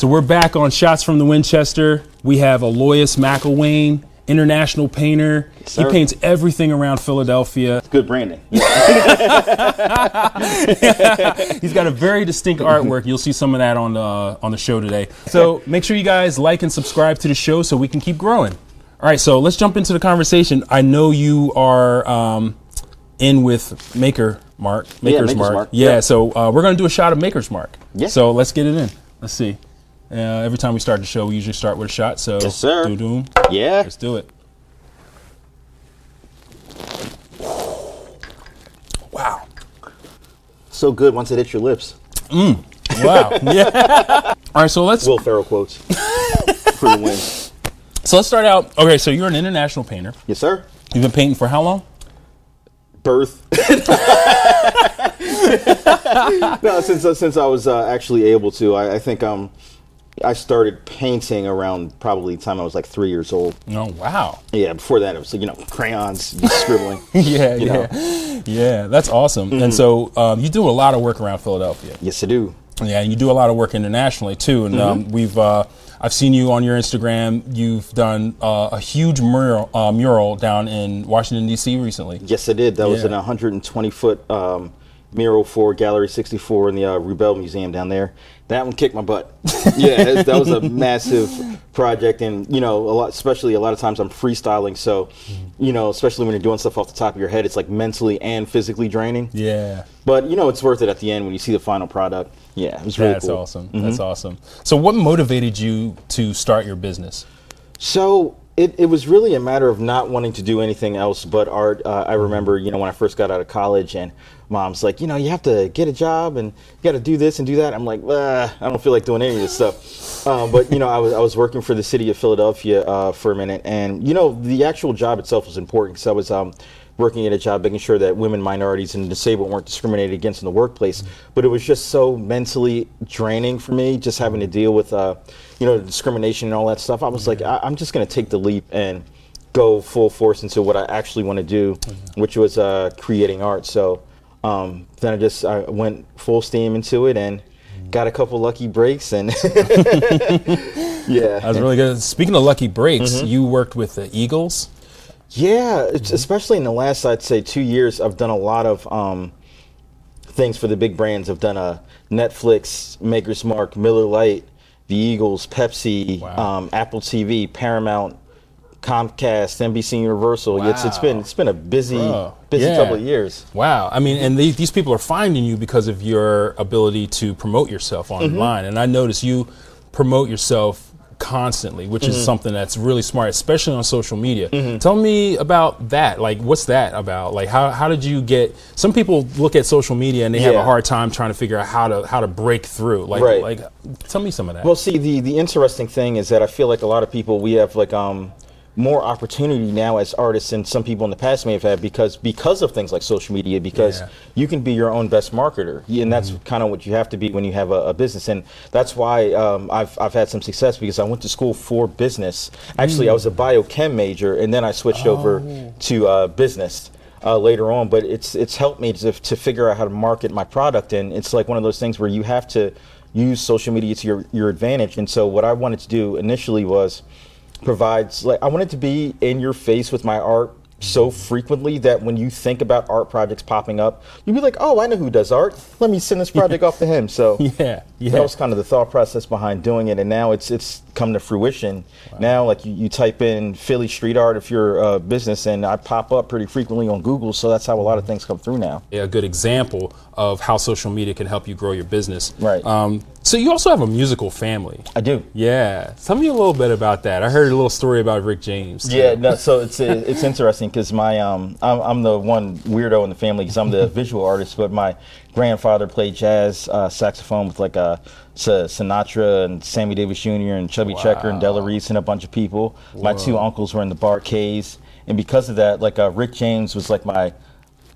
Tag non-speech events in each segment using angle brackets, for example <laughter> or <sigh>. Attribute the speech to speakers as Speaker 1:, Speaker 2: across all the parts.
Speaker 1: So we're back on Shots from the Winchester. We have Alloyius Mcilwaine, international painter. he paints everything around Philadelphia.
Speaker 2: Good branding. <laughs>
Speaker 1: He's got a very distinct artwork. You'll see some of that on the on the show today. So make sure you guys like and subscribe to the show so we can keep growing. All right, so let's jump into the conversation. I know you are um, in with Maker Mark. Maker's,
Speaker 2: Maker's
Speaker 1: Mark.
Speaker 2: Mark.
Speaker 1: Yeah.
Speaker 2: Yeah.
Speaker 1: So uh, we're gonna do a shot of Maker's Mark.
Speaker 2: Yeah.
Speaker 1: So let's get it in. Let's see. Uh, every time we start the show, we usually start with a shot. So
Speaker 2: Yes, sir.
Speaker 1: Doom, doom.
Speaker 2: Yeah.
Speaker 1: Let's do it. Wow.
Speaker 2: So good once it hits your lips.
Speaker 1: Wow. <laughs> yeah. <laughs> All right, so let's
Speaker 2: Will Ferrell quotes <laughs> for the win.
Speaker 1: so let's start out. Okay, so you're an international painter.
Speaker 2: Yes, sir.
Speaker 1: You've been painting for how long?
Speaker 2: Birth. no, since uh, since I was uh, actually able to, I, I think um, I started painting around probably the time I was like three years old.
Speaker 1: Oh, wow.
Speaker 2: Yeah, before that it was you know crayons, scribbling. <laughs>
Speaker 1: Yeah,
Speaker 2: You
Speaker 1: yeah, yeah. That's awesome. And so um, you do a lot of work around Philadelphia.
Speaker 2: yes, I do.
Speaker 1: Yeah, and you do a lot of work internationally too. And um, we've uh, I've seen you on your Instagram. You've done uh, a huge mural uh, mural down in Washington D.C. recently.
Speaker 2: Yes, I did. That was
Speaker 1: Yeah.
Speaker 2: an 120 foot um, mural for Gallery 64 in the uh, Rubell Museum down there. That one kicked my butt. <laughs> yeah, that that was a <laughs> massive project, and you know, a lot, especially a lot of times I'm freestyling. So, mm-hmm. you know, especially when you're doing stuff off the top of your head, it's like mentally and physically draining.
Speaker 1: Yeah.
Speaker 2: But you know, it's worth it at the end when you see the final product. Yeah, it was really
Speaker 1: That's
Speaker 2: cool.
Speaker 1: awesome. Mm-hmm. That's awesome. So, what motivated you to start your business?
Speaker 2: So it, it was really a matter of not wanting to do anything else but art. Uh, I remember, you know, when I first got out of college and mom's like, you know, you have to get a job and you got to do this and do that. I'm like, "Ah, I don't feel like doing any of this stuff. Um, but, you know, I was, I was working for the city of Philadelphia uh, for a minute. And, you know, the actual job itself was important because I was um, working at a job making sure that women, minorities, and disabled weren't discriminated against in the workplace. But it was just so mentally draining for me, just having to deal with, uh, you know, the discrimination and all that stuff. I was like, I- I'm just going to take the leap and go full force into what I actually want to do, which was uh, creating art. So um, then I just I went full steam into it and got a couple lucky breaks and <laughs> <laughs> yeah.
Speaker 1: That was really good. Speaking of lucky breaks, you worked with the Eagles.
Speaker 2: Yeah, it's, especially in the last, I'd say, two years, I've done a lot of um, things for the big brands. I've done a Netflix, Maker's Mark, Miller Lite, the Eagles, Pepsi,
Speaker 1: Wow.
Speaker 2: um, Apple TV, Paramount, Comcast, NBC Universal. It's it's been it's been a busy
Speaker 1: Bro,
Speaker 2: busy
Speaker 1: yeah.
Speaker 2: couple of years.
Speaker 1: Wow. I mean, and these, these people are finding you because of your ability to promote yourself online. And I notice you promote yourself constantly, which is something that's really smart, especially on social media. Tell me about that. Like, what's that about? Like, how, how did you get? Some people look at social media and they have a hard time trying to figure out how to how to break through. Like,
Speaker 2: Right.
Speaker 1: like, tell me some of that.
Speaker 2: Well, see, the the interesting thing is that I feel like a lot of people we have like um more opportunity now as artists than some people in the past may have had because because of things like social media because
Speaker 1: Yeah.
Speaker 2: you can be your own best marketer. And that's kind of what you have to be when you have a, a business. And that's why um, I've, I've had some success because I went to school for business. Actually I was a biochem major and then I switched over to uh, business uh, later on. But it's it's helped me to, to figure out how to market my product. And it's like one of those things where you have to use social media to your, your advantage. And so what I wanted to do initially was provides like I wanted to be in your face with my art so frequently that when you think about art projects popping up, you'd be like, "Oh, I know who does art. Let me send this project <laughs> off to him." So
Speaker 1: yeah, yeah.
Speaker 2: that was kind of the thought process behind doing it, and now it's it's come to fruition. Now, like you, you type in Philly street art if you're a business, and I pop up pretty frequently on Google. So that's how a lot of things come through now.
Speaker 1: a good example of how social media can help you grow your business.
Speaker 2: Right.
Speaker 1: Um, so you also have a musical family.
Speaker 2: I do.
Speaker 1: Yeah. Tell me a little bit about that. I heard a little story about Rick James. too.
Speaker 2: Yeah, no, so it's it's interesting because my um I'm, I'm the one weirdo in the family because I'm the <laughs> visual artist, but my grandfather played jazz uh, saxophone with like uh, Sa- Sinatra and Sammy Davis Jr. and Chubby Checker and Della Reese and a bunch of people. My two uncles were in the Barcades, and because of that, like uh, Rick James was like my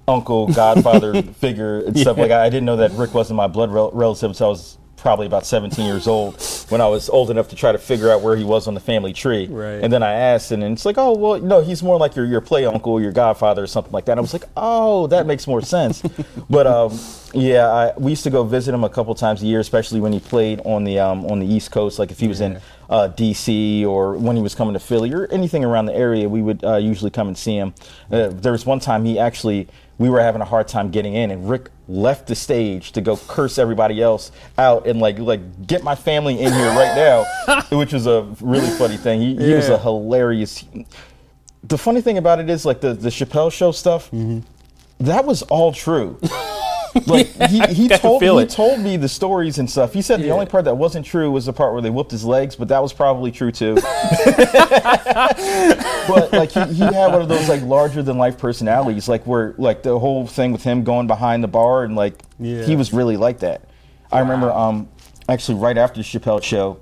Speaker 2: uncle, godfather <laughs> figure and stuff. Like I, I didn't know that Rick wasn't my blood rel- relative until I was probably about 17 years old when I was old enough to try to figure out where he was on the family tree.
Speaker 1: Right.
Speaker 2: And then I asked, and it's like, oh, well, no, he's more like your, your play uncle, your godfather, or something like that. And I was like, oh, that makes more sense. <laughs> but um, yeah, I, we used to go visit him a couple times a year, especially when he played on the um, on the East Coast. Like if he was in uh, DC or when he was coming to Philly or anything around the area, we would uh, usually come and see him. Uh, there was one time he actually, we were having a hard time getting in, and Rick left the stage to go curse everybody else out and like like get my family in here right now, <laughs> which was a really funny thing. He, he was a hilarious. The funny thing about it is like the the Chappelle show stuff. That was all true. <laughs> <laughs> Like he, he told he
Speaker 1: it.
Speaker 2: told me the stories and stuff. He said the only part that wasn't true was the part where they whooped his legs, but that was probably true too. <laughs> but like he, he had one of those like larger than life personalities, like where like the whole thing with him going behind the bar and like
Speaker 1: Yeah.
Speaker 2: he was really like that. I remember um actually right after the Chappelle show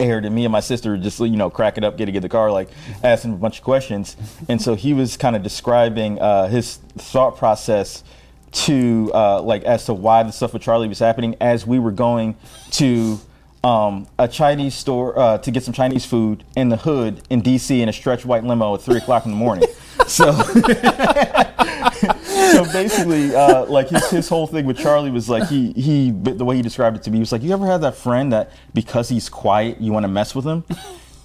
Speaker 2: aired and me and my sister were just you know cracking up getting in the car like asking him a bunch of questions and so he was kind of describing uh, his thought process to uh, like as to why the stuff with charlie was happening as we were going to um, a chinese store uh, to get some chinese food in the hood in dc in a stretch white limo at 3 o'clock in the morning <laughs> so <laughs> so basically, uh, like his, his whole thing with Charlie was like he he the way he described it to me he was like, you ever had that friend that because he's quiet you want to mess with him?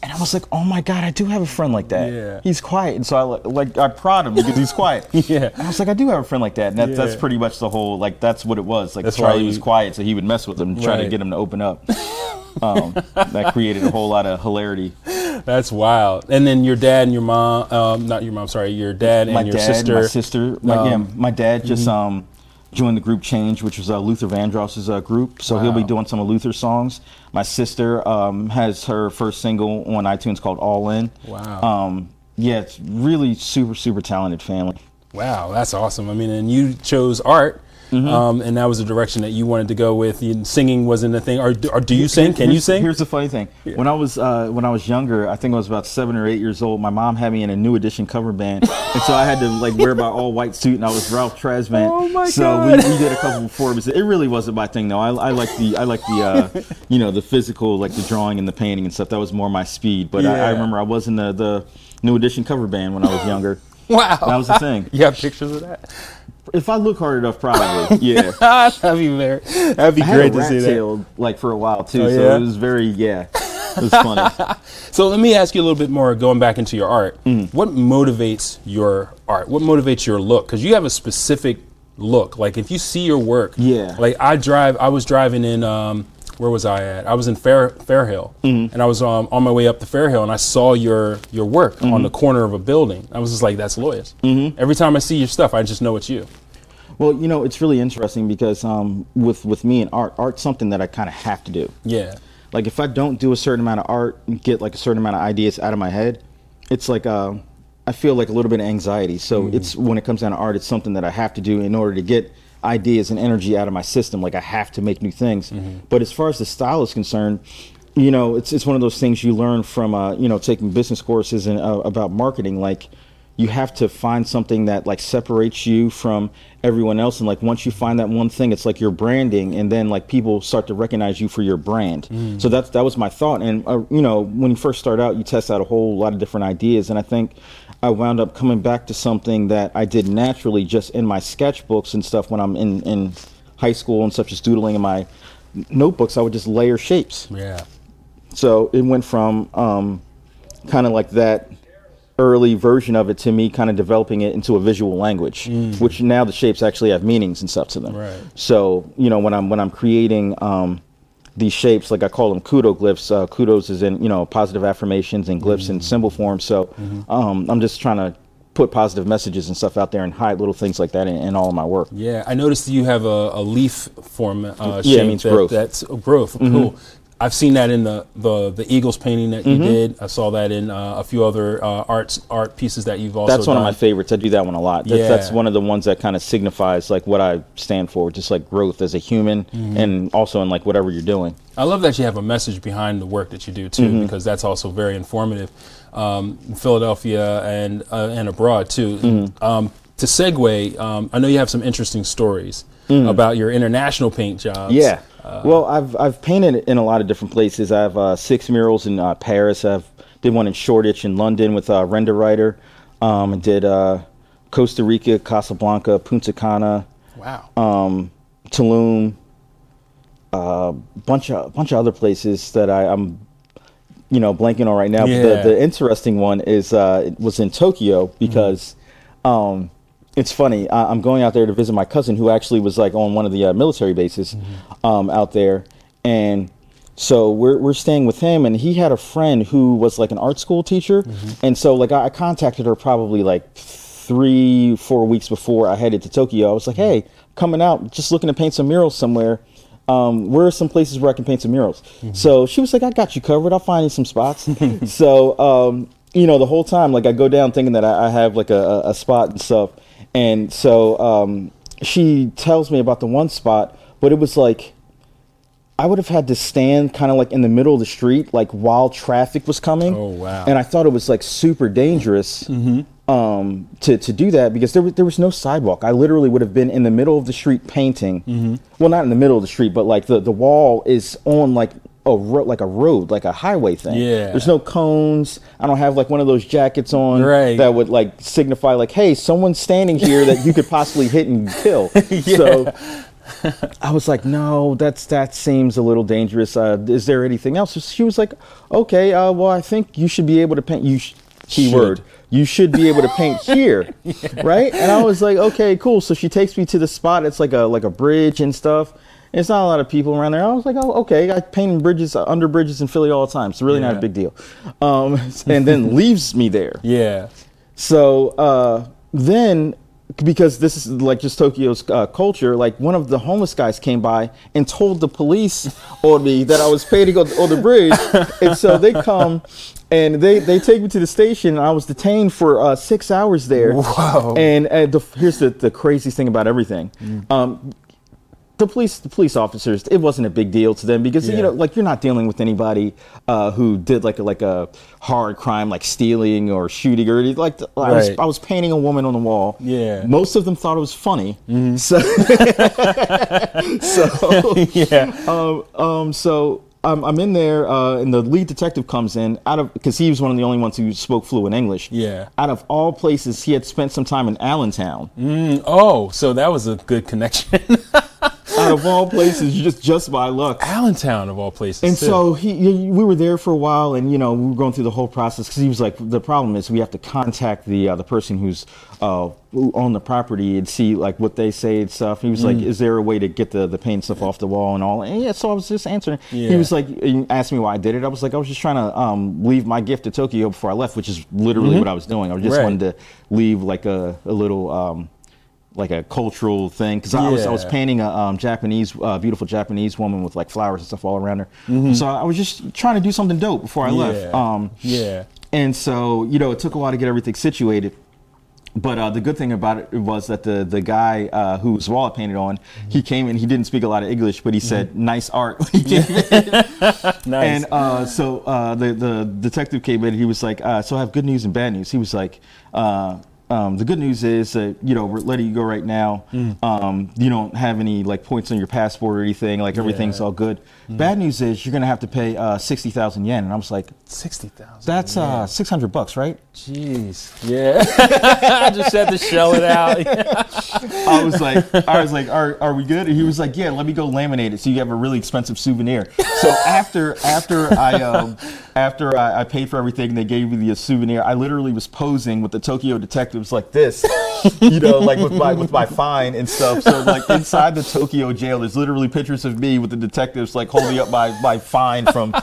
Speaker 2: And I was like, oh my god, I do have a friend like that.
Speaker 1: Yeah.
Speaker 2: He's quiet, and so I like, I prod him because he's quiet. <laughs>
Speaker 1: Yeah.
Speaker 2: And I was like, I do have a friend like that, and that, that's pretty much the whole like that's what it was. Like
Speaker 1: That's
Speaker 2: Charlie
Speaker 1: you-
Speaker 2: was quiet, so he would mess with him, try to get him to open up. <laughs> um, that created a whole lot of hilarity.
Speaker 1: That's wild. And then your dad and your mom, um, not your mom, sorry, your dad and
Speaker 2: my
Speaker 1: your
Speaker 2: dad,
Speaker 1: sister.
Speaker 2: my sister, my, yeah,
Speaker 1: um,
Speaker 2: my dad just um, joined the group Change, which was uh, Luther Vandross's uh, group. So he'll be doing some of Luther's songs. My sister um, has her first single on iTunes called All In.
Speaker 1: Wow.
Speaker 2: Um, yeah, it's really super super talented family.
Speaker 1: Wow, that's awesome. I mean, and you chose art,
Speaker 2: Mm-hmm.
Speaker 1: um, and that was the direction that you wanted to go with. You, singing wasn't a thing. Or, or do you sing? Can you sing?
Speaker 2: Here's the funny thing. When I was uh, when I was younger, I think I was about seven or eight years old. My mom had me in a New Edition cover band, and so I had to like wear my all white suit, and I was Ralph Tresvant.
Speaker 1: Oh, my
Speaker 2: so
Speaker 1: God.
Speaker 2: we, we did a couple performances. It really wasn't my thing though. I, I like the I like the uh, <laughs> you know the physical, like the drawing and the painting and stuff. That was more my speed. But I, I remember I was in the the New Edition cover band when I was younger. <laughs>
Speaker 1: wow,
Speaker 2: That was the thing. <laughs>
Speaker 1: You have pictures of that?
Speaker 2: If I look hard enough, probably <laughs> yeah. <laughs>
Speaker 1: that'd be very. That'd be
Speaker 2: I
Speaker 1: great to see
Speaker 2: rat
Speaker 1: that.
Speaker 2: like for a while too,
Speaker 1: Oh,
Speaker 2: so it was very yeah. It was funny. <laughs>
Speaker 1: So let me ask you a little bit more, going back into your art.
Speaker 2: Mm.
Speaker 1: What motivates your art? What motivates your look? Because you have a specific look. Like if you see your work,
Speaker 2: Yeah.
Speaker 1: Like I drive. I was driving in. Um, where was I at? I was in Fair Fairhill,
Speaker 2: Mm-hmm.
Speaker 1: and I was um, on my way up to Fairhill, and I saw your your work
Speaker 2: Mm-hmm.
Speaker 1: on the corner of a building. I was just like, "That's Loyas." Mm-hmm. Every time I see your stuff, I just know it's you.
Speaker 2: Well, you know, it's really interesting because um, with with me and art, art's something that I kind of have to do.
Speaker 1: Yeah.
Speaker 2: Like if I don't do a certain amount of art and get like a certain amount of ideas out of my head, it's like uh, I feel like a little bit of anxiety. So it's when it comes down to art, it's something that I have to do in order to get ideas and energy out of my system. Like I have to make new things. But as far as the style is concerned, you know, it's it's one of those things you learn from uh, you know taking business courses and uh, about marketing. Like you have to find something that like separates you from everyone else and like once you find that one thing it's like your branding and then like people start to recognize you for your brand. So that's that was my thought and uh, you know when you first start out you test out a whole lot of different ideas and i think i wound up coming back to something that i did naturally just in my sketchbooks and stuff when i'm in in high school and such as doodling in my notebooks i would just layer shapes.
Speaker 1: Yeah.
Speaker 2: so it went from um, kind of like that early version of it to me kind of developing it into a visual language, which now the shapes actually have meanings and stuff to them.
Speaker 1: Right.
Speaker 2: So you know when I'm when I'm creating um, these shapes, like I call them kudo glyphs. Uh, kudos is in you know positive affirmations and glyphs in symbol form. So um, I'm just trying to put positive messages and stuff out there and hide little things like that in, in all of my work.
Speaker 1: Yeah, I noticed you have a, a leaf form. Uh,
Speaker 2: Yeah, it means
Speaker 1: that-
Speaker 2: growth.
Speaker 1: That's growth. Cool. I've seen that in the the, the Eagles painting that you did. I saw that in uh, a few other uh, arts art pieces that you've also.
Speaker 2: That's one of my favorites. I do that one a lot. That's, that's one of the ones that kind of signifies like what I stand for, just like growth as a human,
Speaker 1: Mm-hmm.
Speaker 2: and also in like whatever you're doing.
Speaker 1: I love that you have a message behind the work that you do too,
Speaker 2: Mm-hmm.
Speaker 1: because that's also very informative. Um, in Philadelphia and uh, and abroad too.
Speaker 2: Mm-hmm.
Speaker 1: Um, to segue, um, I know you have some interesting stories. about your international paint jobs.
Speaker 2: Yeah. Well, I've I've painted in a lot of different places. I have uh, six murals in uh, Paris. I've did one in Shoreditch in London with uh, Render Writer. Um, I did uh, Costa Rica, Casablanca, Punta Cana,
Speaker 1: Wow.
Speaker 2: um, Tulum, a bunch of bunch of other places that I, I'm, you know, blanking on right now.
Speaker 1: Yeah.
Speaker 2: But the, the interesting one is uh, it was in Tokyo because um, it's funny. I, I'm going out there to visit my cousin who actually was like on one of the uh, military bases um, out there, and so we're we're staying with him, and he had a friend who was like an art school teacher, and so like I, I contacted her probably like three four weeks before I headed to Tokyo. I was like, hey, coming out, just looking to paint some murals somewhere. Um, where are some places where I can paint some murals? So she was like, I got you covered. I'll find you some spots. <laughs> so um, you know, the whole time, like I go down thinking that I, I have like a, a spot and stuff, and so um, she tells me about the one spot, but it was like I would have had to stand kind of like in the middle of the street, like while traffic was coming.
Speaker 1: Oh, wow.
Speaker 2: And I thought it was like super dangerous um, to to do that because there was there was no sidewalk. I literally would have been in the middle of the street painting. Well, not in the middle of the street, but like the the wall is on like a ro- like a road, like a highway thing.
Speaker 1: Yeah.
Speaker 2: There's no cones. I don't have like one of those jackets on
Speaker 1: Right.
Speaker 2: that would like signify like, hey, someone's standing here that you could possibly hit and kill. <laughs> So I was like, no, that's that seems a little dangerous. Uh, is there anything else? So She was like, okay, uh, well, I think you should be able to paint. You sh- keyword.
Speaker 1: Should.
Speaker 2: You should be able to paint <laughs> here, right? And I was like, okay, cool. So she takes me to the spot. It's like a like a bridge and stuff. It's not a lot of people around there. I was like, oh, okay. I paint bridges, uh, under bridges in Philly all the time. It's really not a big deal. Um, <laughs> and then <laughs> leaves me there.
Speaker 1: yeah.
Speaker 2: So uh, then, because this is like just Tokyo's uh, culture, like one of the homeless guys came by and told the police on me that I was painting on, on the bridge, <laughs> and so they come and they they take me to the station. And I was detained for uh, six hours there.
Speaker 1: Wow.
Speaker 2: And uh, the, here's the the craziest thing about everything. Um, the police the police officers it wasn't a big deal to them because you know like you're not dealing with anybody uh, who did like a, like a hard crime like stealing or shooting or anything. like I, was, I was painting a woman on the wall
Speaker 1: Yeah.
Speaker 2: most of them thought it was funny so <laughs> so <laughs>
Speaker 1: Yeah.
Speaker 2: um, um, so um, I'm in there, uh, and the lead detective comes in out of because he was one of the only ones who spoke fluent English.
Speaker 1: Yeah.
Speaker 2: Out of all places, he had spent some time in Allentown.
Speaker 1: Mm, oh, so that was a good connection. <laughs>
Speaker 2: out of all places, just just by luck.
Speaker 1: Allentown, of all places.
Speaker 2: And
Speaker 1: too.
Speaker 2: so he, we were there for a while, and you know we were going through the whole process because he was like, the problem is we have to contact the uh, the person who's uh, owned the property and see like what they say and stuff. He was like, is there a way to get the the paint stuff off the wall and all? And yeah, so I was just answering. He was like, he asked me why I did it. I was like, I was just trying to um, leave my gift to Tokyo before I left, which is literally what I was doing. I just
Speaker 1: Right.
Speaker 2: wanted to leave like a a little. Um, like a cultural thing because I was I was painting a um, Japanese, uh, beautiful Japanese woman with like flowers and stuff all around her. So I was just trying to do something dope before I left.
Speaker 1: Mm-hmm. Yeah.
Speaker 2: Um,
Speaker 1: Yeah.
Speaker 2: And so you know, it took a while to get everything situated. But uh, the good thing about it was that the the guy uh, whose wall I painted on,
Speaker 1: Mm-hmm.
Speaker 2: he came and He didn't speak a lot of English, but he said "nice art." when <laughs> he came. <laughs>
Speaker 1: Nice.
Speaker 2: And uh, so uh, the the detective came in. He was like, uh, "So I have good news and bad news." He was like, uh, um, "The good news is that you know we're letting you go right now.
Speaker 1: Mm.
Speaker 2: Um, you don't have any like points on your passport or anything. Like everything's
Speaker 1: Yeah.
Speaker 2: all good. Bad news is you're gonna have to pay uh, sixty thousand yen." And I was like,
Speaker 1: Sixty thousand.
Speaker 2: "That's uh, six hundred bucks, right?"
Speaker 1: Jeez. Yeah. <laughs> I just had to shell it out. <laughs>
Speaker 2: I was like, I was like, are, are we good? And he was like, yeah, let me go laminate it so you have a really expensive souvenir. So after after I um, after I, I paid for everything, they gave me the souvenir. I literally was posing with the Tokyo detectives like this, you know, like with my with my fine and stuff. So like inside the Tokyo jail, there's literally pictures of me with the detectives like holding up my my fine from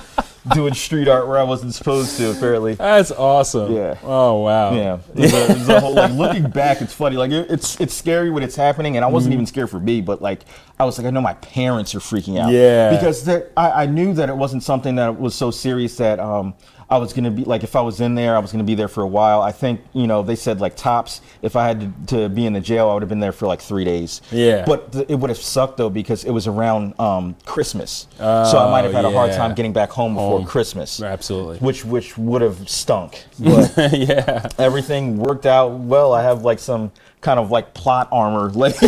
Speaker 2: doing street art where I wasn't supposed to. Apparently.
Speaker 1: That's awesome.
Speaker 2: Yeah.
Speaker 1: Oh wow.
Speaker 2: Yeah, there's a, there's a whole like looking back. It's funny. Like it, it's it's scary when it's happening, and I wasn't even scared for me, but like I was like, I know my parents are freaking out.
Speaker 1: Yeah.
Speaker 2: because I, I knew that it wasn't something that was so serious that um I was gonna be like if I was in there, I was gonna be there for a while. I think you know they said like tops. If I had to, to be in the jail, I would have been there for like three days.
Speaker 1: Yeah.
Speaker 2: but th- it would have sucked though because it was around um Christmas, so I might have had a hard time getting back home before
Speaker 1: Home.
Speaker 2: Christmas.
Speaker 1: Absolutely.
Speaker 2: Which which would have stunk. <laughs> But
Speaker 1: yeah.
Speaker 2: everything worked out well. I have like some kind of like plot armor. Like, <laughs>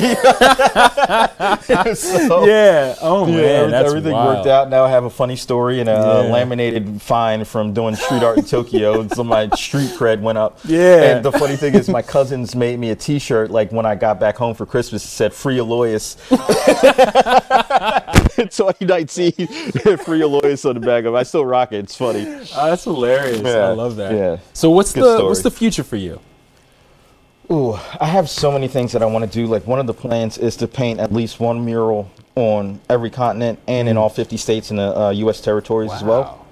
Speaker 2: so,
Speaker 1: yeah. Oh man,
Speaker 2: yeah, everything
Speaker 1: wild.
Speaker 2: worked out. Now I have a funny story and a
Speaker 1: Yeah.
Speaker 2: laminated fine from doing street art in Tokyo. <laughs> so my street cred went up.
Speaker 1: Yeah.
Speaker 2: And the funny thing is, my cousins made me a T-shirt. Like when I got back home for Christmas, it said "Free Alloyius." <laughs> so you might see "Free Alloyius" on the back of. it. I still rock it. It's funny.
Speaker 1: Oh, that's hilarious.
Speaker 2: Yeah.
Speaker 1: I love that.
Speaker 2: Yeah.
Speaker 1: So what's
Speaker 2: Good
Speaker 1: the
Speaker 2: story.
Speaker 1: what's the future for you?
Speaker 2: Ooh, I have so many things that I want to do. Like one of the plans is to paint at least one mural on every continent and in all 50 states in the uh, U.S. territories as well.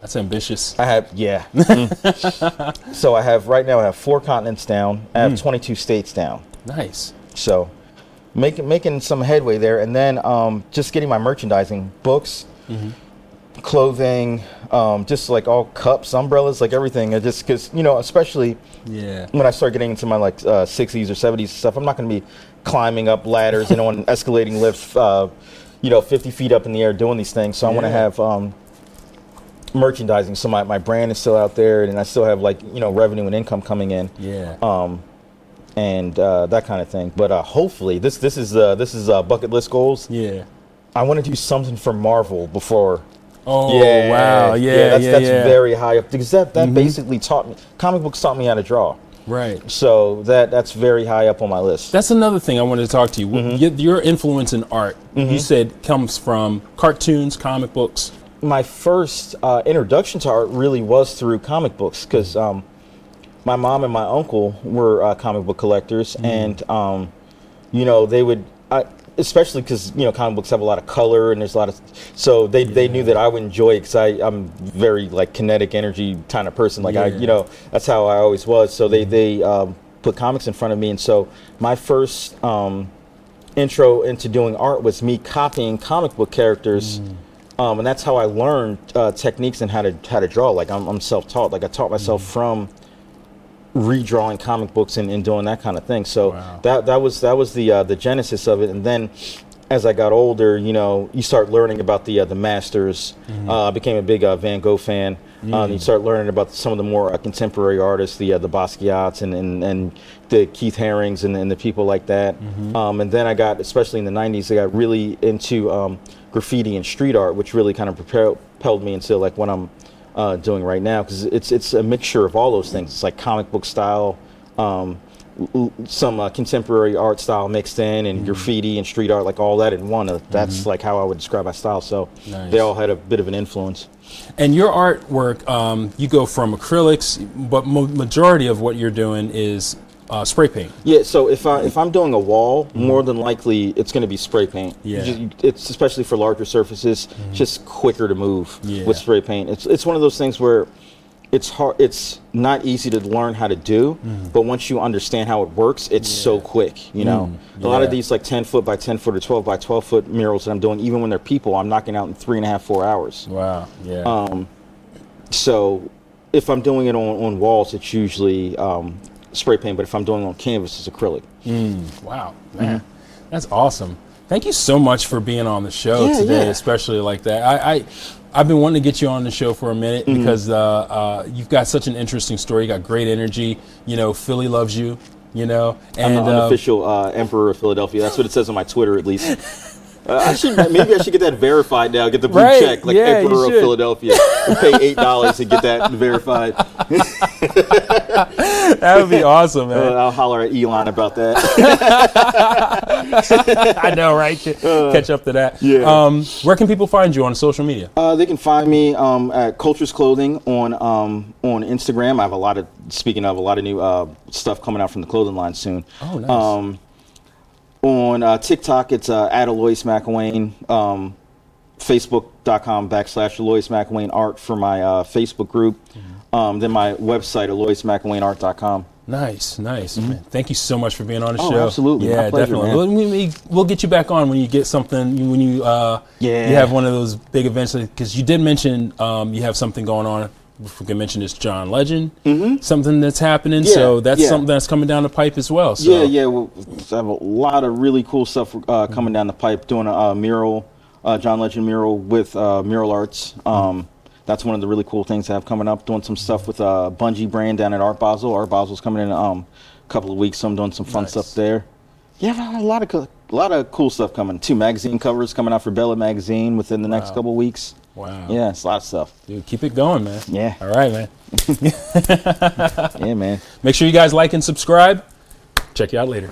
Speaker 1: That's ambitious.
Speaker 2: I have, yeah. Mm. <laughs> <laughs> so I have right now. I have four continents down. I have 22 states down.
Speaker 1: Nice.
Speaker 2: So making making some headway there, and then um, just getting my merchandising, books, clothing, um, just like all cups, umbrellas, like everything. I just because you know, especially
Speaker 1: Yeah.
Speaker 2: when I start getting into my like uh, 60s or 70s stuff, I'm not going to be climbing up ladders and on <laughs> escalating lifts, uh, you know, 50 feet up in the air doing these things. So I want to have um, merchandising. So my, my brand is still out there, and I still have like you know revenue and income coming in,
Speaker 1: Yeah.
Speaker 2: um, and uh, that kind of thing. But uh, hopefully, this this is uh, this is uh, bucket list goals.
Speaker 1: yeah.
Speaker 2: I want to do something for Marvel before
Speaker 1: Oh wow. Yeah.
Speaker 2: that's,
Speaker 1: yeah.
Speaker 2: that's
Speaker 1: yeah. Mm-hmm.
Speaker 2: very high up because that, that basically taught me comic books taught me how to draw.
Speaker 1: right.
Speaker 2: So that that's very high up on my list.
Speaker 1: That's another thing I wanted to talk to you.
Speaker 2: Mm-hmm.
Speaker 1: Your influence in art, you said, comes from cartoons, comic books.
Speaker 2: my first uh, introduction to art really was through comic books because um, my mom and my uncle were uh, comic book collectors, and um, you know they would, especially because you know comic books have a lot of color and there's a lot of, so they, they knew that I would enjoy it because I I'm very like kinetic energy kind of person. Like I you know that's how I always was. So they they um, put comics in front of me, and so my first. Um, intro into doing art was me copying comic book characters, um, and that's how I learned uh, techniques and how to how to draw. Like I'm, I'm self-taught. Like I taught myself from redrawing comic books and, and doing that kind of thing. So
Speaker 1: Wow.
Speaker 2: that that was that was the uh, the genesis of it. And then as I got older, you know, you start learning about the uh, the masters. Uh, I became a big uh, Van Gogh fan. Um, you start learning about some of the more uh, contemporary artists, the uh, the Basquiat's and, and, and the Keith Harings and, and the people like that. Um, and then I got, especially in the '90s, I got really into um, graffiti and street art, which really kind of propelled, propelled me into like what I'm uh, doing right now because it's it's a mixture of all those things. It's like comic book style, um, some uh, contemporary art style mixed in, and graffiti and street art, like all that in one. Uh, that's like how I would describe my style. So
Speaker 1: Nice.
Speaker 2: they all had a bit of an influence.
Speaker 1: And your artwork, um, you go from acrylics, but mo- majority of what you're doing is uh, spray paint.
Speaker 2: Yeah, so if I if I'm doing a wall, more than likely it's going to be spray paint.
Speaker 1: Yeah.
Speaker 2: Just- it's especially for larger surfaces, just quicker to move
Speaker 1: Yeah.
Speaker 2: with spray paint. It's it's one of those things where it's hard. It's not easy to learn how to do, but once you understand how it works, it's so quick. You know, a lot of these like 10 foot by 10 foot or 12 by 12 foot murals that I'm doing, even when they're people, I'm knocking out in three and a half, four hours.
Speaker 1: Wow. Yeah.
Speaker 2: Um, So if I'm doing it on, on walls, it's usually um, spray paint, but if I'm doing on canvas, it's acrylic.
Speaker 1: Wow, man, that's awesome. Thank you so much for being on the show
Speaker 2: Yeah,
Speaker 1: today,
Speaker 2: yeah.
Speaker 1: especially like that. I, I, I've been wanting to get you on the show for a minute
Speaker 2: Mm-hmm.
Speaker 1: because uh, uh, you've got such an interesting story. You got great energy. You know, Philly loves you. You know,
Speaker 2: I'm the
Speaker 1: uh,
Speaker 2: unofficial uh, emperor of Philadelphia. That's what it says on my Twitter, at least. Uh, I should maybe I should get that verified now. Get the blue
Speaker 1: Right,
Speaker 2: check, like
Speaker 1: yeah,
Speaker 2: emperor of. Philadelphia. pay eight dollars to get that verified. <laughs> <laughs>
Speaker 1: that would be awesome,
Speaker 2: Uh,
Speaker 1: man.
Speaker 2: I'll holler at Elon about that. <laughs>
Speaker 1: I know, right? Catch up to that.
Speaker 2: Uh, yeah.
Speaker 1: Um, where can people find you on social media?
Speaker 2: Uh, they can find me um, at Cultures Clothing on um, on Instagram. I have a lot of speaking of a lot of new uh, stuff coming out from the clothing line soon.
Speaker 1: Oh, nice.
Speaker 2: Um, on uh, TikTok, it's uh, at Alloyius Mcilwaine. Um, Facebook.com backslash Alloyius Mcilwaine Art for my uh, Facebook group.
Speaker 1: Mm-hmm.
Speaker 2: Um, then my website, AlloyiusMcilwaineArt.com.
Speaker 1: Nice, nice. Man, thank you so much for being on the
Speaker 2: Oh,
Speaker 1: show.
Speaker 2: absolutely.
Speaker 1: Yeah,
Speaker 2: pleasure,
Speaker 1: definitely. We'll, we, we'll get you back on when you get something. When you uh,
Speaker 2: Yeah.
Speaker 1: you have one of those big events because you did mention um, you have something going on. If we can mention this John Legend, something that's happening.
Speaker 2: Mm-hmm. Yeah,
Speaker 1: so that's
Speaker 2: yeah.
Speaker 1: something that's coming down the pipe as well. So.
Speaker 2: Yeah, yeah. Well, I have a lot of really cool stuff uh, coming down the pipe. Doing a, uh mural, uh, John Legend mural with uh, Mural Arts. Um, that's one of the really cool things I have coming up. Doing some stuff with uh, Bungie brand down at Art Basel. Art Basel's coming in um, couple of weeks. So I'm doing some fun
Speaker 1: Nice.
Speaker 2: stuff there. Yeah, a lot of co- a lot of cool stuff coming. Two magazine covers coming out for Bella magazine within the next couple of weeks.
Speaker 1: Wow.
Speaker 2: Yeah, it's a lot of stuff.
Speaker 1: Dude, keep it going, man.
Speaker 2: Yeah.
Speaker 1: All right, man. <laughs>
Speaker 2: Yeah, man. <laughs>
Speaker 1: Make sure you guys like and subscribe. Check you out later.